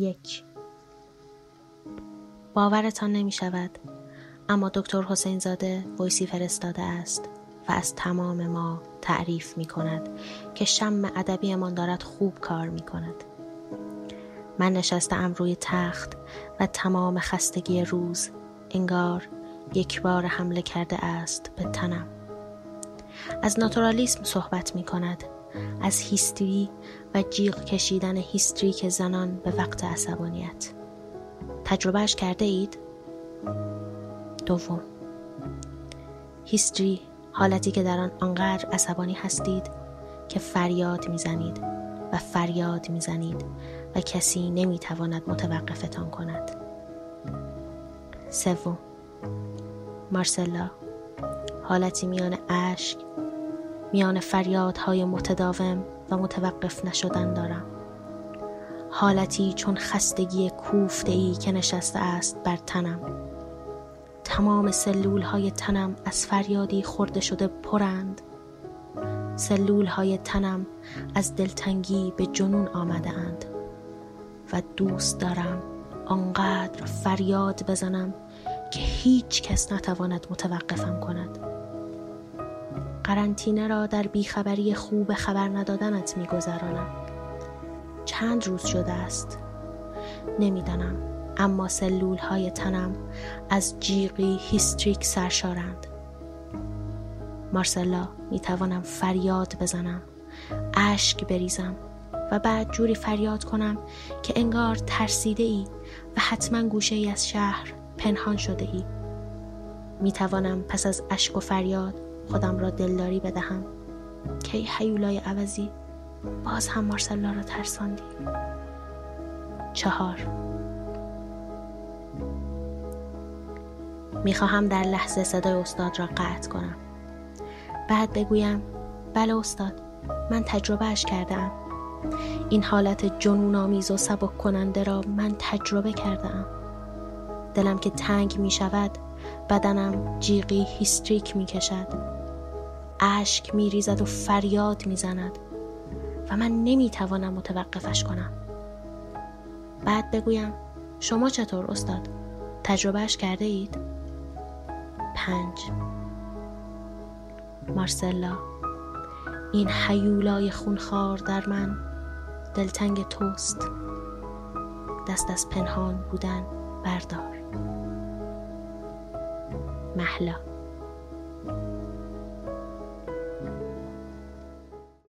یک. باورتان نمی شود اما دکتر حسین زاده ویسی فرستاده است و از تمام ما تعریف می کند که شم ادبیمان دارد خوب کار می کند من نشستم روی تخت و تمام خستگی روز انگار یک بار حمله کرده است به تنم. از ناتورالیسم صحبت می کند از هیستری و جیغ کشیدن هیستریک زنان به وقت عصبانیت. تجربهش کرده اید؟ دوم. هیستری حالتی که در آن آنقدر عصبانی هستید که فریاد می‌زنید و فریاد می‌زنید و کسی نمی‌تواند متوقفتان کند. سوم. مارسلا حالتی میان اشک میان فریادهای متداوم و متوقف نشدن دارم. حالتی چون خستگی کوفته ای که نشسته است بر تنم. تمام سلول های تنم از فریادی خورده شده پرند. سلول های تنم از دلتنگی به جنون آمده اند. و دوست دارم آنقدر فریاد بزنم که هیچ کس نتواند متوقفم کند. قرنطینه را در بیخبری خوب خبر ندادنت میگذرانم. چند روز شده است. نمی‌دانم اما سلول های تنم از جیغی هیستریک سرشارند. مارسلا می توانم فریاد بزنم. اشک بریزم و بعد جوری فریاد کنم که انگار ترسیده ای و حتما گوشه ای از شهر پنهان شده ای می توانم پس از اشک و فریاد خودم را دلداری بدهم. کی حیولای عوضی باز هم مارسلا را ترساندی. چهار. می‌خواهم در لحظه صدای استاد را قطع کنم. بعد بگویم بله استاد من تجربهش کردم این حالت جنون آمیز و سبک کننده را من تجربه کردم دلم که تنگ می شود بدنم جیغی هیستریک می کشد اشک می ریزد و فریاد می زند و من نمی توانم متوقفش کنم. بعد بگویم شما چطور استاد؟ تجربهش کرده اید؟ پنج. مارسلا این حیولای خونخوار در من دلتنگ توست. دست از پنهان بودن بردار. محلا.